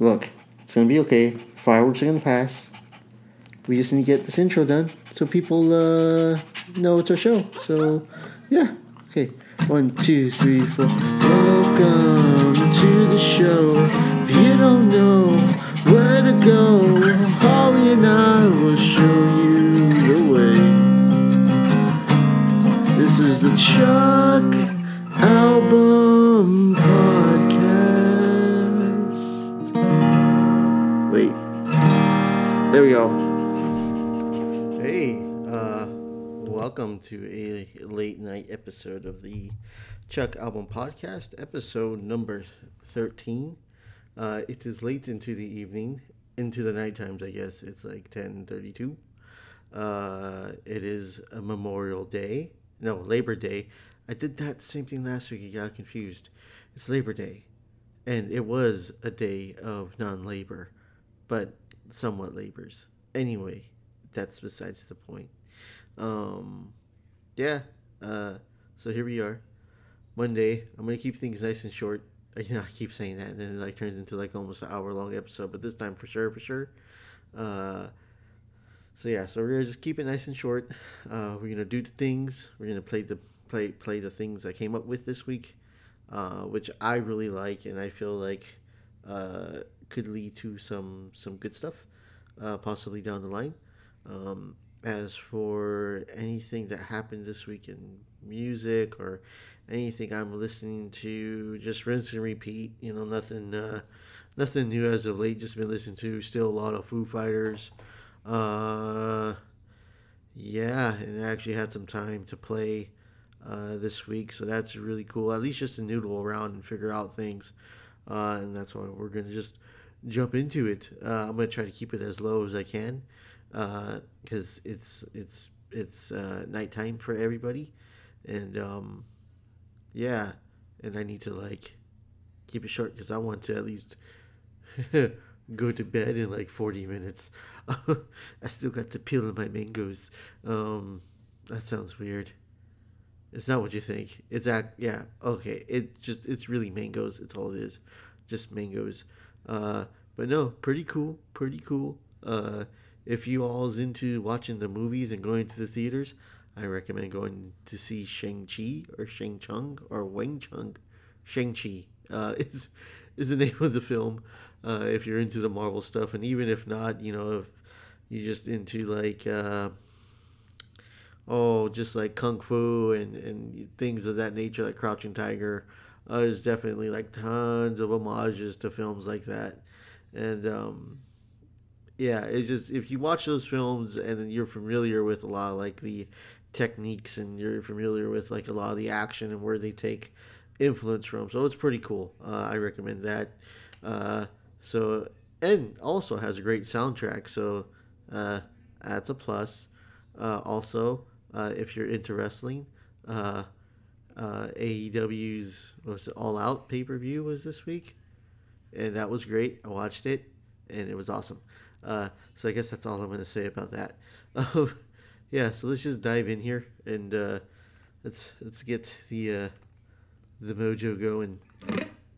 Look, it's gonna be okay. Fireworks are gonna pass. We just need to get this intro done so people uh, know it's our show. So, yeah. Okay. One, two, three, four. Welcome to the show. If you don't know where to go, Holly and I will show you the way. This is the Chuck Album There we go. Hey, uh, welcome to a late night episode of the Chuck Album Podcast, episode number 13. Uh, it is late into the evening, into the night times, I guess. It's like 10.32. Uh, it is a Memorial Day. No, Labor Day. I did that same thing last week. I got confused. It's Labor Day. And it was a day of non labor, but somewhat labors. Anyway, that's besides the point. Um, yeah. Uh, so here we are. Monday. I'm gonna keep things nice and short. You know, I keep saying that, and then it like turns into like almost an hour long episode. But this time, for sure, for sure. Uh, so yeah, so we're gonna just keep it nice and short. Uh, we're gonna do the things. We're gonna play the play play the things I came up with this week, uh, which I really like, and I feel like uh, could lead to some some good stuff, uh, possibly down the line. Um, as for anything that happened this week in music or anything I'm listening to, just rinse and repeat. You know, nothing uh, nothing new as of late. Just been listening to still a lot of Foo Fighters. Uh, yeah, and I actually had some time to play uh, this week, so that's really cool. At least just to noodle around and figure out things, uh, and that's why we're gonna just jump into it. Uh, I'm gonna try to keep it as low as I can, because uh, it's it's it's uh, nighttime for everybody, and um, yeah, and I need to like keep it short because I want to at least go to bed in like 40 minutes. I still got to peel my mangoes. Um, that sounds weird. It's not what you think. It's that yeah, okay. It's just it's really mangoes. It's all it is. Just mangoes. Uh, but no, pretty cool. Pretty cool. Uh, if you all's into watching the movies and going to the theaters, I recommend going to see Shang-Chi or Shang-Chung or Wang Chung. Shang-Chi uh, is is the name of the film. Uh, if you're into the Marvel stuff, and even if not, you know, if you're just into like uh, oh, just like kung fu and and things of that nature, like Crouching Tiger. Uh, there's definitely like tons of homages to films like that, and um, yeah, it's just if you watch those films and you're familiar with a lot of like the techniques and you're familiar with like a lot of the action and where they take influence from, so it's pretty cool. Uh, I recommend that. Uh, so and also has a great soundtrack, so uh, that's a plus. Uh, also, uh, if you're into wrestling, uh, AEW's was All Out pay per view was this week, and that was great. I watched it, and it was awesome. Uh, so I guess that's all I'm going to say about that. yeah, so let's just dive in here and uh, let's let's get the uh, the mojo going.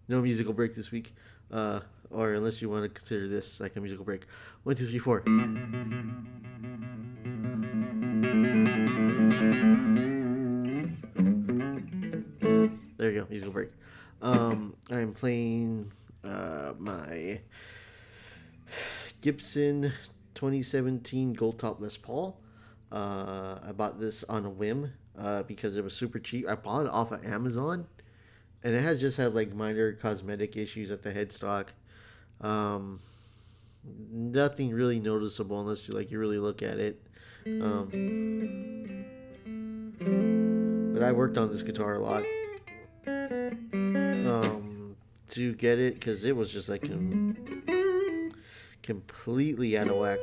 No musical break this week, uh, or unless you want to consider this like a musical break. One, two, three, four. You musical break. Um, I'm playing uh, my Gibson 2017 Gold Top Les Paul. Uh, I bought this on a whim uh, because it was super cheap. I bought it off of Amazon, and it has just had like minor cosmetic issues at the headstock. Um, nothing really noticeable unless you like you really look at it. Um, but I worked on this guitar a lot um, to get it because it was just like com- completely out of whack.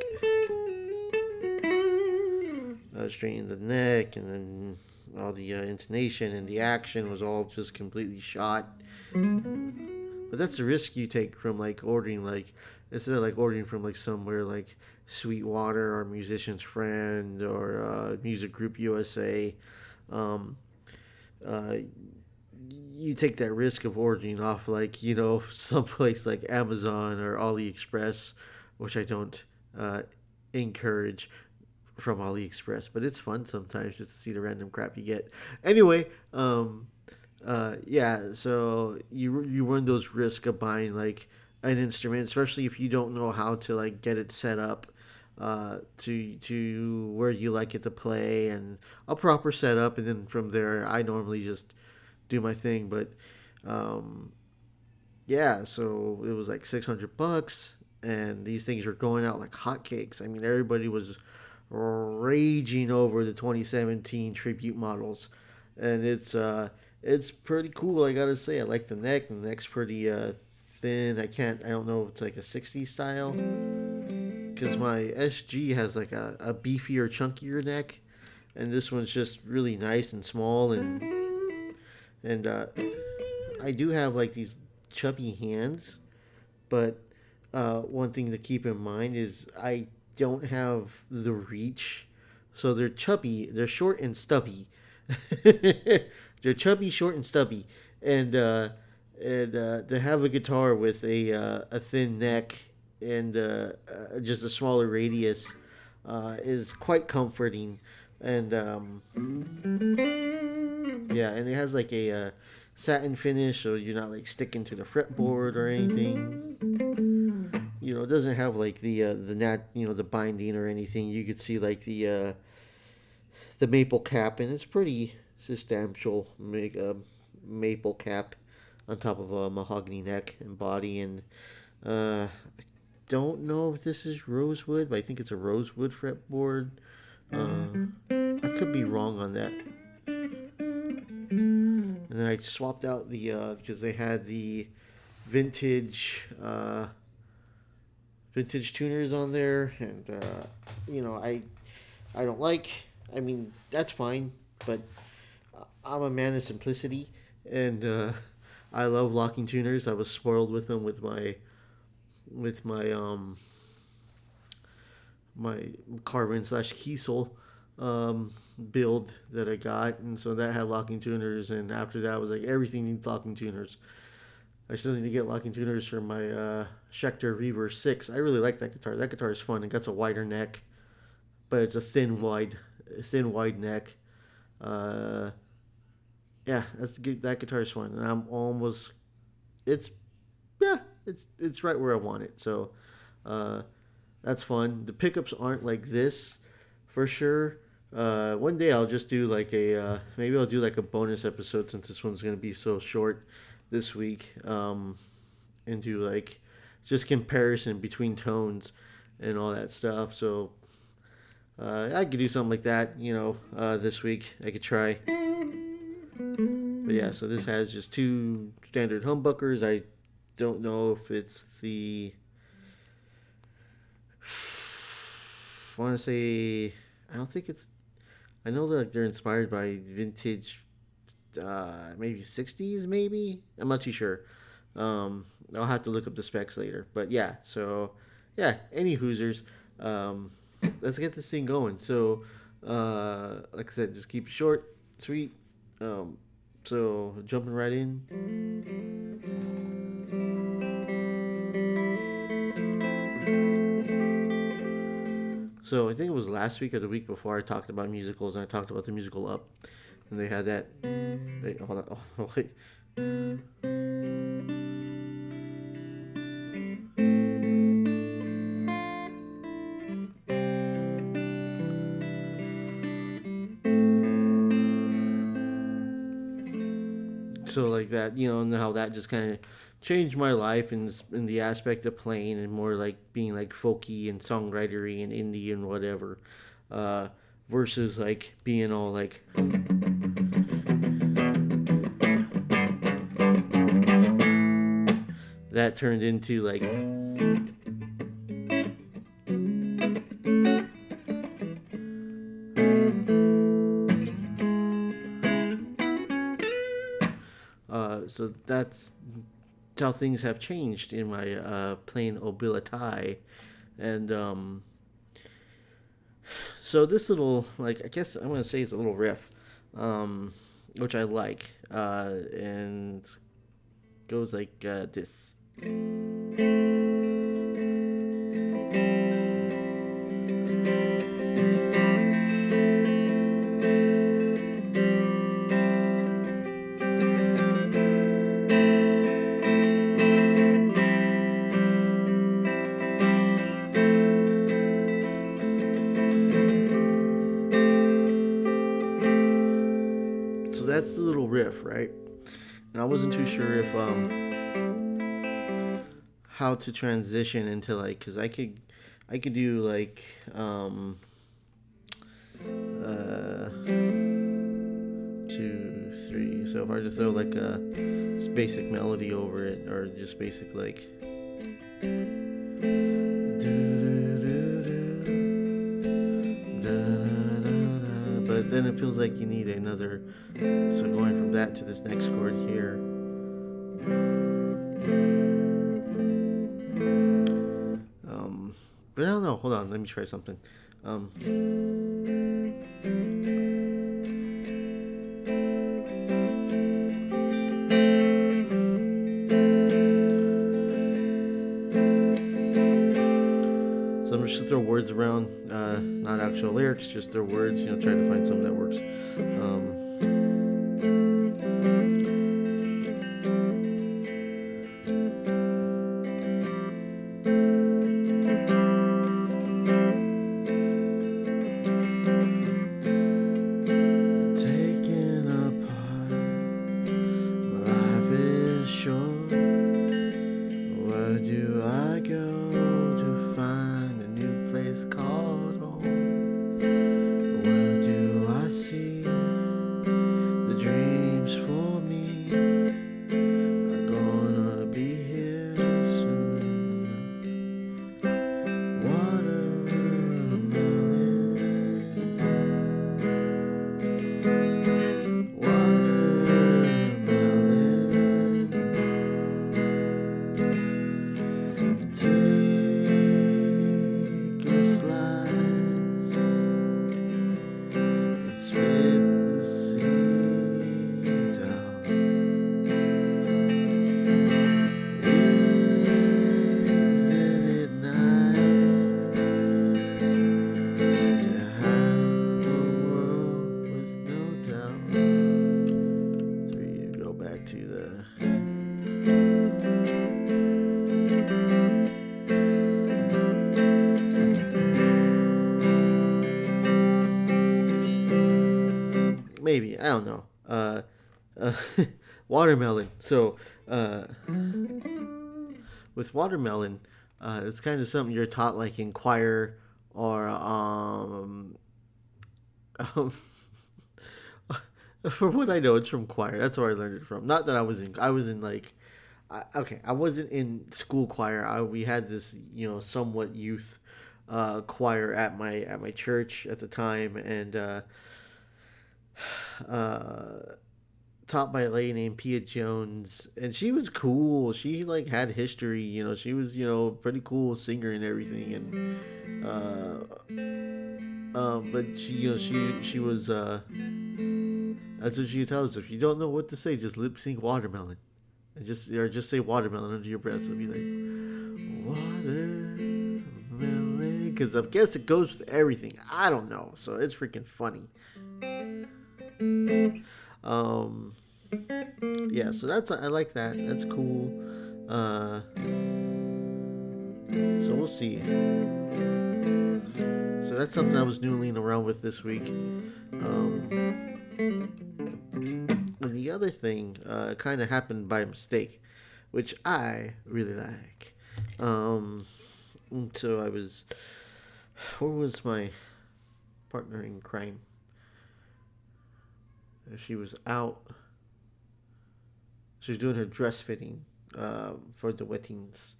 I was straightening the neck, and then all the uh, intonation and the action was all just completely shot. But that's the risk you take from like ordering like instead of like ordering from like somewhere like Sweetwater or Musician's Friend or uh, Music Group USA. Um, uh, you take that risk of ordering off like you know someplace like Amazon or AliExpress, which I don't uh, encourage from AliExpress, but it's fun sometimes just to see the random crap you get. Anyway, um, uh, yeah, so you you run those risks of buying like an instrument, especially if you don't know how to like get it set up uh, to to where you like it to play and a proper setup, and then from there, I normally just do my thing. But um, yeah, so it was like six hundred bucks, and these things were going out like hotcakes. I mean, everybody was raging over the 2017 tribute models, and it's uh, it's pretty cool. I gotta say, I like the neck. The neck's pretty uh, thin. I can't. I don't know if it's like a 60 style, because my SG has like a, a beefier, chunkier neck, and this one's just really nice and small and and uh, I do have like these chubby hands, but uh, one thing to keep in mind is I don't have the reach, so they're chubby. They're short and stubby. they're chubby, short, and stubby, and uh, and uh, to have a guitar with a uh, a thin neck and uh, uh, just a smaller radius uh, is quite comforting, and um, yeah, and it has like a uh, satin finish, so you're not like sticking to the fretboard or anything. You know, it doesn't have like the uh, the nat, you know, the binding or anything. You could see like the uh, the maple cap, and it's pretty substantial make a maple cap on top of a mahogany neck and body, and uh, I don't know if this is rosewood, but I think it's a rosewood fretboard. Uh, I could be wrong on that I swapped out the uh, because they had the vintage uh, vintage tuners on there, and uh, you know I I don't like. I mean that's fine, but I'm a man of simplicity, and uh, I love locking tuners. I was spoiled with them with my with my um my Carvin slash Kiesel um, build that I got, and so that had locking tuners. And after that, I was like, everything needs locking tuners. I still need to get locking tuners for my uh, Schecter Reverse Six. I really like that guitar. That guitar is fun. It got a wider neck, but it's a thin, wide, thin, wide neck. Uh, yeah, that's that guitar is fun, and I'm almost. It's, yeah, it's it's right where I want it. So, uh, that's fun. The pickups aren't like this, for sure uh, one day I'll just do like a uh, maybe I'll do like a bonus episode since this one's gonna be so short this week. Um, and do like just comparison between tones and all that stuff. So uh, I could do something like that, you know, uh, this week. I could try. But yeah, so this has just two standard humbuckers. I don't know if it's the. I want to say I don't think it's I know that they're inspired by vintage, uh, maybe '60s, maybe. I'm not too sure. Um, I'll have to look up the specs later. But yeah, so yeah, any Hoosers. Um, let's get this thing going. So, uh, like I said, just keep it short, sweet. Um, so jumping right in. So I think it was last week or the week before I talked about musicals and I talked about the musical Up, and they had that. Wait, hold on. Oh, wait. That, you know, and how that just kind of changed my life in in the aspect of playing and more like being like folky and songwritery and indie and whatever, uh, versus like being all like. That turned into like. So that's how things have changed in my uh, obility, and um, so this little like I guess I'm gonna say it's a little riff, um, which I like. uh, and goes like uh, this. Sure if um how to transition into like cuz I could I could do like um uh two three. So if I just throw like a just basic melody over it or just basic like but then it feels like you need another so going from that to this next chord here hold on let me try something um So I'm just gonna throw words around, uh, not actual lyrics, just their words. You know, try to find something that works. Um, I don't know. Uh, uh, watermelon. So, uh, with watermelon, uh, it's kind of something you're taught like in choir or um, um for what I know, it's from choir. That's where I learned it from. Not that I was in. I was in like, I, okay, I wasn't in school choir. I, we had this, you know, somewhat youth uh, choir at my at my church at the time, and uh, uh, taught by a lady named Pia Jones, and she was cool. She like had history, you know. She was, you know, pretty cool singer and everything, and uh, um, but she, you know, she she was. Uh, that's what she tells us. If you don't know what to say, just lip sync watermelon, and just or just say watermelon under your breath. So be like watermelon, because I guess it goes with everything. I don't know, so it's freaking funny. Um, yeah, so that's I like that. That's cool. Uh, so we'll see. So that's something I was noodling around with this week. Um, and the other thing uh, kind of happened by mistake, which I really like. Um, so I was, where was my partner in crime? She was out. She was doing her dress fitting uh, for the weddings.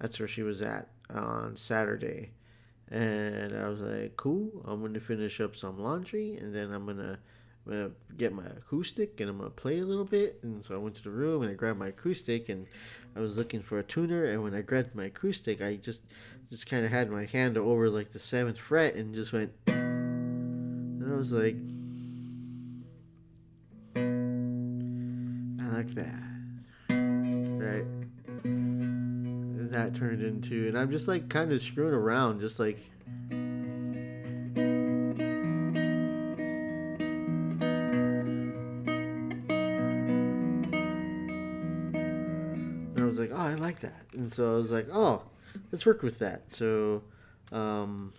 That's where she was at on Saturday. And I was like, cool, I'm going to finish up some laundry and then I'm going to I'm gonna get my acoustic and I'm gonna play a little bit. And so I went to the room and I grabbed my acoustic and I was looking for a tuner. And when I grabbed my acoustic, I just just kind of had my hand over like the seventh fret and just went. And I was like, like that. Right? That turned into, and I'm just like kind of screwing around, just like. And I was like, oh, I like that. And so I was like, oh, let's work with that. So, um,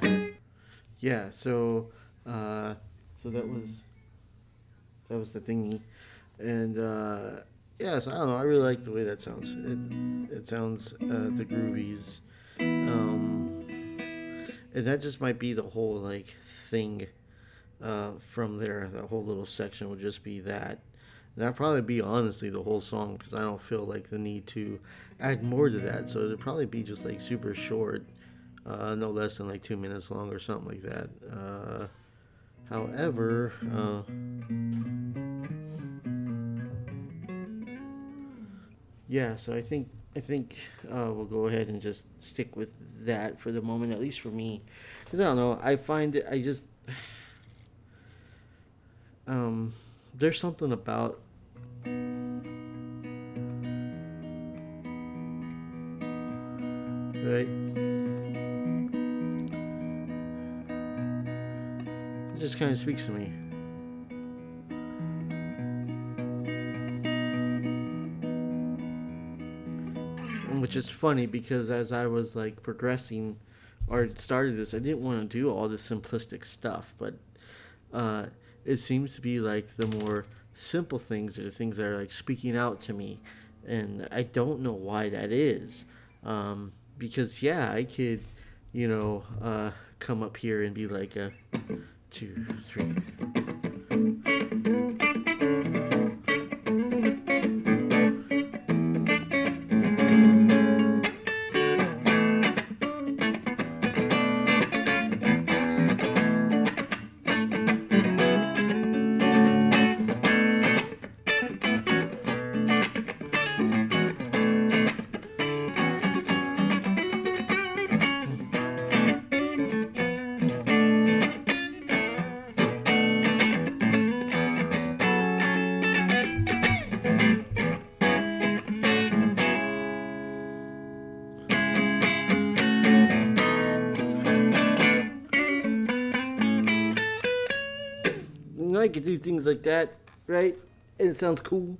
yeah, yeah. So, uh, so that was that was the thingy, and uh, yeah. So I don't know. I really like the way that sounds. It it sounds uh, the groovies, um, and that just might be the whole like thing. Uh, from there, that whole little section would just be that. That'd probably be honestly the whole song because I don't feel like the need to add more to that. So it'd probably be just like super short uh, no less than like two minutes long or something like that. Uh, however, uh, yeah, so I think I think uh, we'll go ahead and just stick with that for the moment, at least for me, because I don't know. I find it, I just um, there's something about right. Just kind of speaks to me. Which is funny because as I was like progressing or started this, I didn't want to do all this simplistic stuff, but uh, it seems to be like the more simple things are the things that are like speaking out to me, and I don't know why that is. Um, because yeah, I could, you know, uh, come up here and be like a two, three. Do things like that, right? And it sounds cool.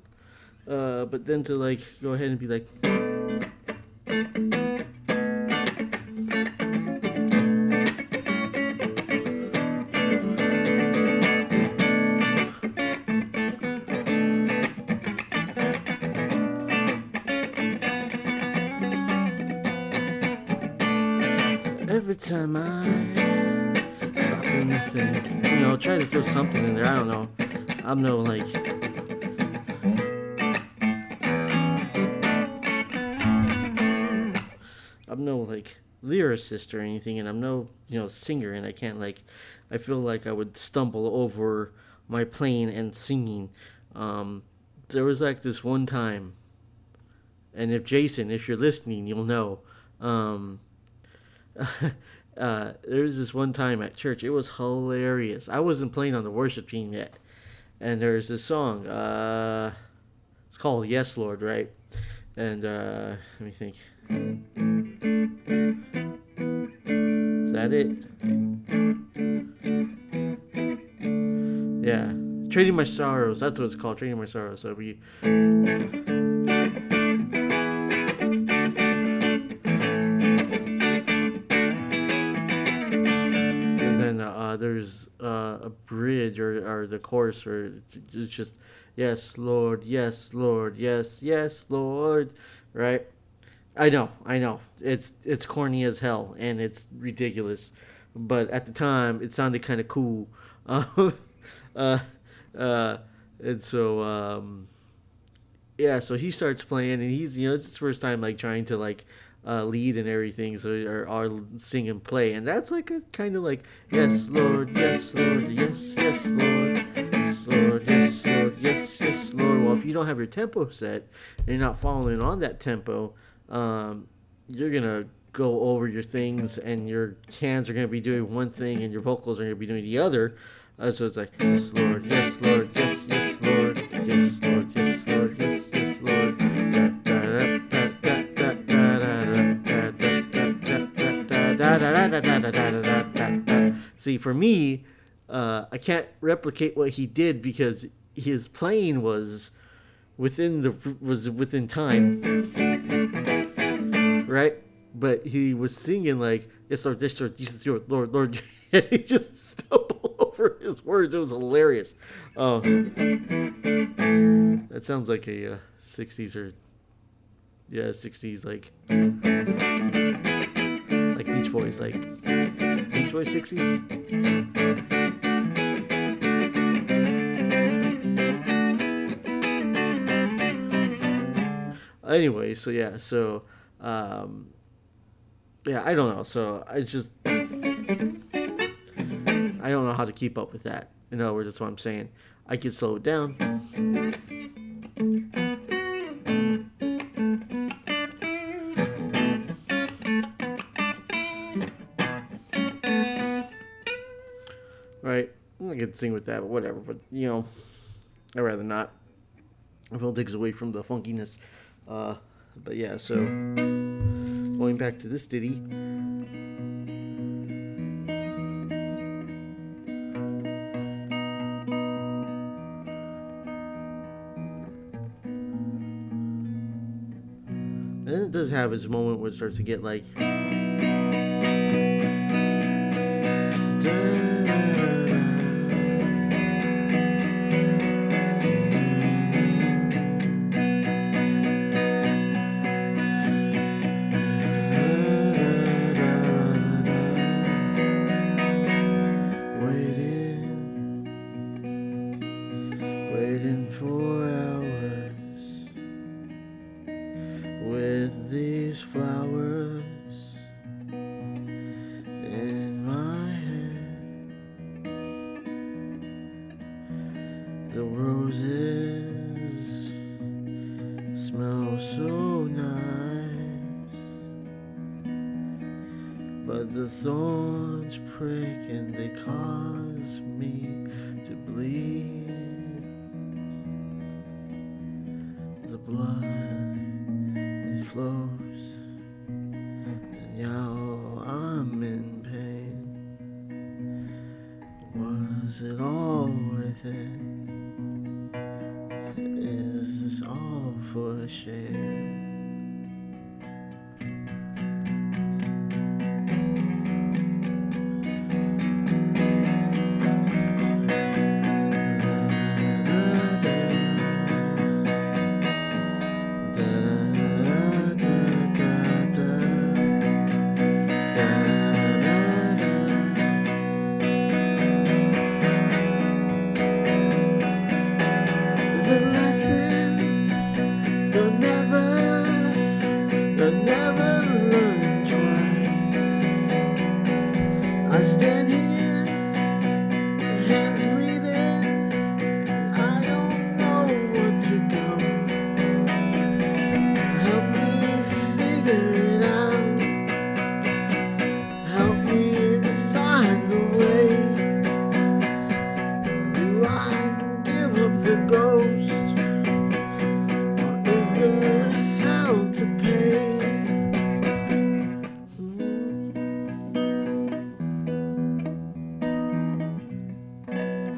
Uh, but then to like go ahead and be like, every time I think, you know, try to throw something in there. I don't know. I'm no like. I'm no like lyricist or anything, and I'm no you know singer, and I can't like. I feel like I would stumble over my playing and singing. Um, there was like this one time, and if Jason, if you're listening, you'll know. Um, uh, there was this one time at church. It was hilarious. I wasn't playing on the worship team yet, and there's this song. Uh, it's called "Yes, Lord," right? And uh, let me think. Is that it? Yeah, trading my sorrows. That's what it's called. Trading my sorrows. So we. The chorus or it's just yes lord yes lord yes yes lord right? I know i know. It's it's corny as hell and it's ridiculous. But at the time it sounded kind of cool. Uh, uh, and so um, yeah so he starts playing and he's you know it's his first time like trying to like uh, lead and everything so or, sing and play. And that's like a kind of like yes lord yes lord yes yes lord yes lord yes lord yes yes lord. Well if you don't have your tempo set and you're not following on that tempo um, you're gonna go over your things and your hands are gonna be doing one thing and your vocals are gonna be doing the other. Uh, so it's like yes lord yes lord yes yes lord yes lord See, for me, uh, I can't replicate what he did because his playing was within the was within time, right? But he was singing like yes, Lord, yes, Lord, Jesus, Lord, Lord, Lord, and he just stumbled over his words. It was hilarious. Oh, that sounds like a uh, '60s or yeah, '60s like like Beach Boys, like Beach Boys '60s. Anyway, so yeah, so um, yeah, I don't know. So I just I don't know how to keep up with that. In other words, that's what I'm saying. I could slow it down. Could sing with that, but whatever. But you know, I'd rather not. If it takes away from the funkiness. Uh, but yeah, so going back to this ditty. And it does have its moment where it starts to get like. Waiting for hours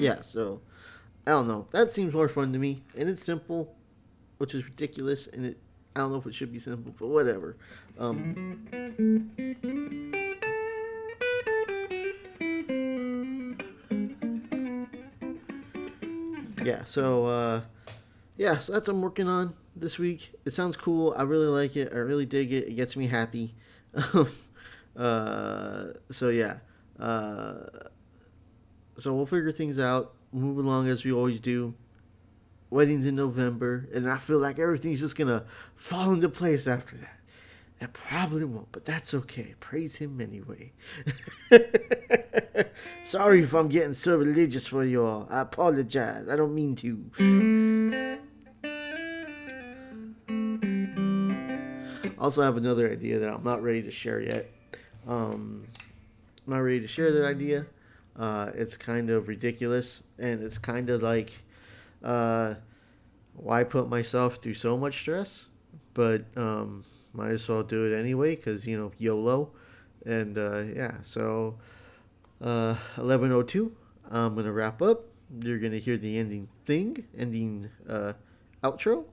Yeah, so I don't know. That seems more fun to me, and it's simple, which is ridiculous, and it I don't know if it should be simple, but whatever. Um, yeah, so uh, yeah, so that's what I'm working on this week. It sounds cool. I really like it. I really dig it. It gets me happy. uh, so yeah, uh, so we'll figure things out. Move along as we always do. Weddings in November, and I feel like everything's just gonna fall into place after that. It probably won't, but that's okay. Praise him anyway. Sorry if I'm getting so religious for you all. I apologize. I don't mean to. Also, have another idea that I'm not ready to share yet. Um, I'm not ready to share that idea. Uh, it's kind of ridiculous, and it's kind of like, uh, why put myself through so much stress? But um, might as well do it anyway because you know YOLO, and uh, yeah. So uh, 11:02. I'm gonna wrap up. You're gonna hear the ending thing, ending uh, outro.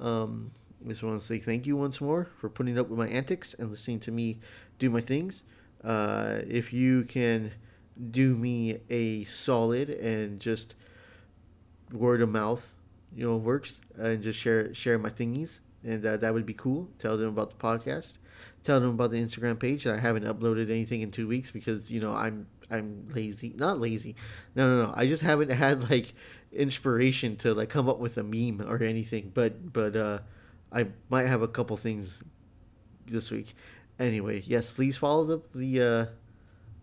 Um, I just want to say thank you once more for putting up with my antics and listening to me do my things. Uh, if you can do me a solid and just word of mouth, you know, works, and just share share my thingies, and uh, that would be cool. Tell them about the podcast. Tell them about the Instagram page that I haven't uploaded anything in two weeks because you know I'm I'm lazy. Not lazy. No, no, no. I just haven't had like inspiration to like come up with a meme or anything. But but uh, I might have a couple things this week. Anyway, yes, please follow the the uh,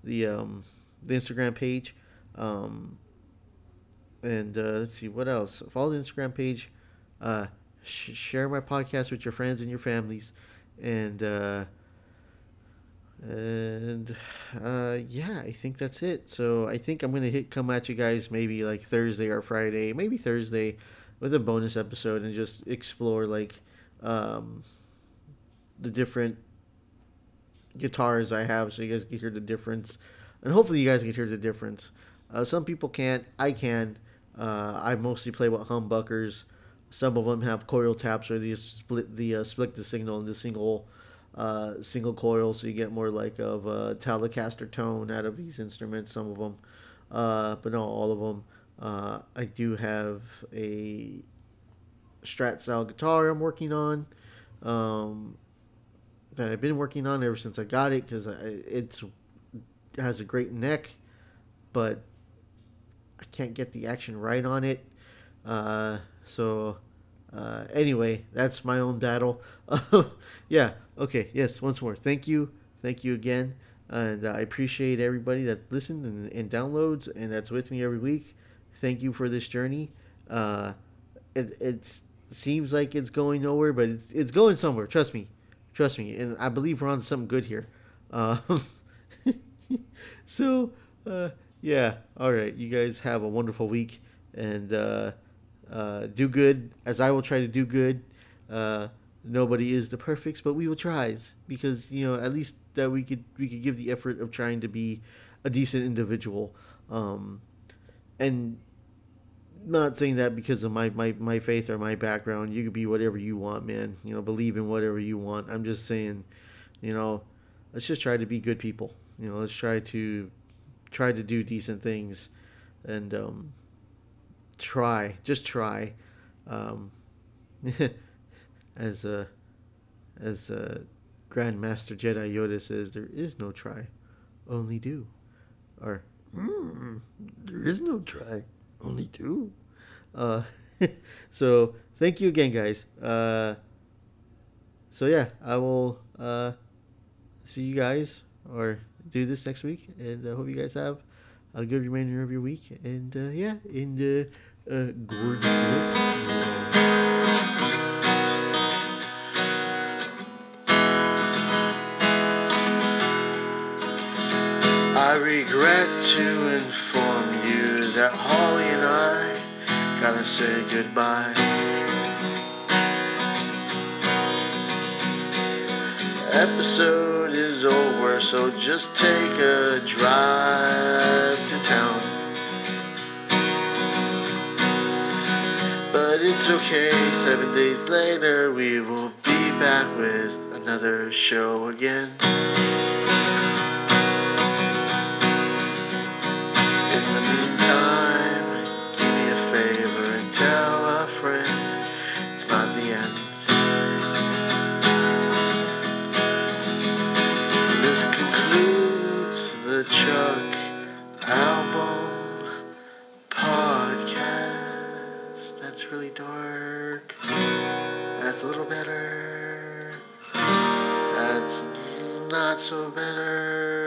the um the Instagram page. Um, and uh, let's see what else. Follow the Instagram page. Uh, sh- share my podcast with your friends and your families, and uh, and uh, yeah, I think that's it. So I think I'm gonna hit come at you guys maybe like Thursday or Friday, maybe Thursday, with a bonus episode and just explore like um, the different guitars I have, so you guys can hear the difference, and hopefully you guys can hear the difference. Uh, some people can't. I can. Uh, I mostly play with humbuckers. Some of them have coil taps where they split the uh, split the signal into single uh, single coil, so you get more like of a Telecaster tone out of these instruments. Some of them, uh, but not all of them. Uh, I do have a Strat style guitar I'm working on. Um, that I've been working on ever since I got it because it's it has a great neck, but I can't get the action right on it. Uh, so uh, anyway, that's my own battle. yeah. Okay. Yes. Once more, thank you, thank you again, and I appreciate everybody that listened and, and, downloads and that's with me every week. Thank you for this journey. Uh, it, seems like it's going nowhere, but it's, it's going somewhere. Trust me, trust me, and I believe we're on something good here. Uh, so, uh, yeah, all right. You guys have a wonderful week and uh, uh, do good, as I will try to do good. Uh, nobody is the perfects, but we will try because you know at least that we could we could give the effort of trying to be a decent individual. Um, and not saying that because of my, my, my faith or my background. You could be whatever you want, man. You know, believe in whatever you want. I'm just saying, you know, let's just try to be good people. You know, let's try to try to do decent things and um, try, just try. Um, as a as a Grandmaster Jedi Yoda says, there is no try, only do. Or, mm, there is no try only do. Uh, so thank you again, guys. Uh, so yeah, I will uh, see you guys or do this next week, and I hope you guys have a good remainder of your week. And uh, yeah, in the uh, gorgeous. I regret to inform you that Holly and I gotta say goodbye. Episode is over, so just take a drive to town. But it's okay, seven days later, we will be back with another show again. Not so better.